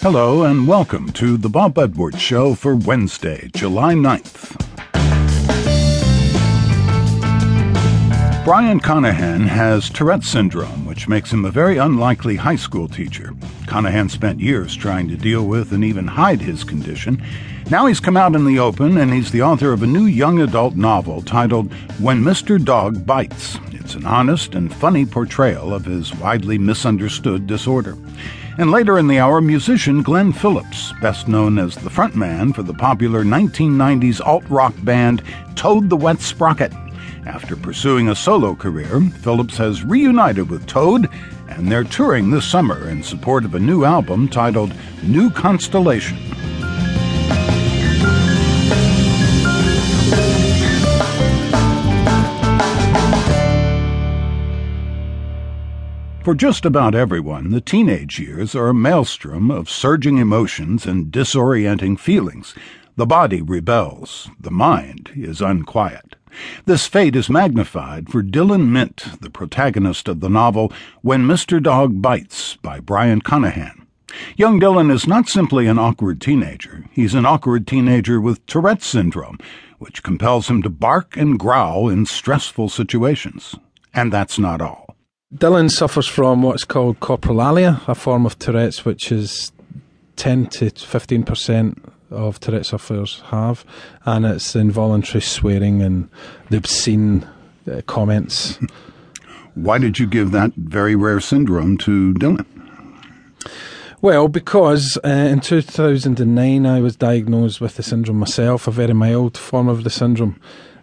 Hello and welcome to the Bob Edwards Show for Wednesday, July 9th. Brian Conaghan has Tourette's syndrome, which makes him a very unlikely high school teacher. Conaghan spent years trying to deal with and even hide his condition. Now he's come out in the open and he's the author of a new young adult novel titled When Mr. Dog Bites. It's an honest and funny portrayal of his widely misunderstood disorder. And later in the hour, musician Glen Phillips, best known as the frontman for the popular 1990s alt rock band Toad the Wet Sprocket. After pursuing a solo career, Phillips has reunited with Toad, and they're touring this summer in support of a new album titled New Constellation. For just about everyone, the teenage years are a maelstrom of surging emotions and disorienting feelings. The body rebels, the mind is unquiet. This fate is magnified for Dylan Mint, the protagonist of the novel When Mr. Dog Bites by Brian Conaghan. Young Dylan is not simply an awkward teenager, he's an awkward teenager with Tourette's syndrome, which compels him to bark and growl in stressful situations. And that's not all. Dylan suffers from what's called coprolalia, a form of Tourette's which is 10 to 15% of Tourette sufferers have, and it's involuntary swearing and the obscene uh, comments. Why did you give that very rare syndrome to Dylan? Well, because uh, in 2009 I was diagnosed with the syndrome myself, a very mild form of the syndrome.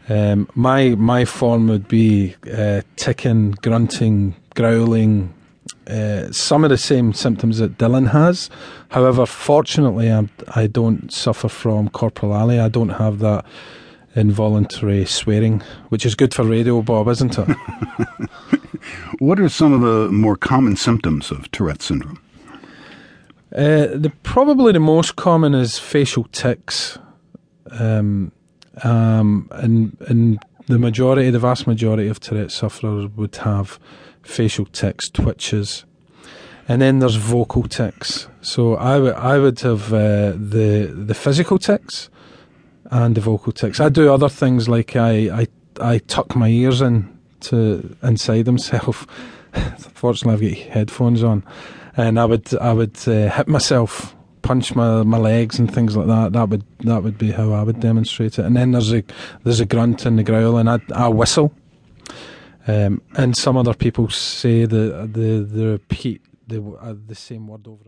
Um, my my form would be uh, ticking, grunting, growling, uh, some of the same symptoms that Dylan has. However, fortunately, I'm, I do not suffer from coprolalia. I don't have that involuntary swearing, which is good for radio, Bob, isn't it? what are some of the more common symptoms of Tourette syndrome? Uh, the probably the most common is facial tics. Um, um, and and the majority, the vast majority of Tourette sufferers would have facial tics, twitches, and then there's vocal tics. So I would I would have uh, the the physical tics and the vocal tics. I do other things like I I, I tuck my ears in to inside themselves. Fortunately, I've got headphones on, and I would I would uh, hit myself punch my, my legs and things like that. That would that would be how I would demonstrate it. And then there's a there's a grunt and the growl, and I, I whistle. Um, and some other people say the the the repeat the uh, the same word over.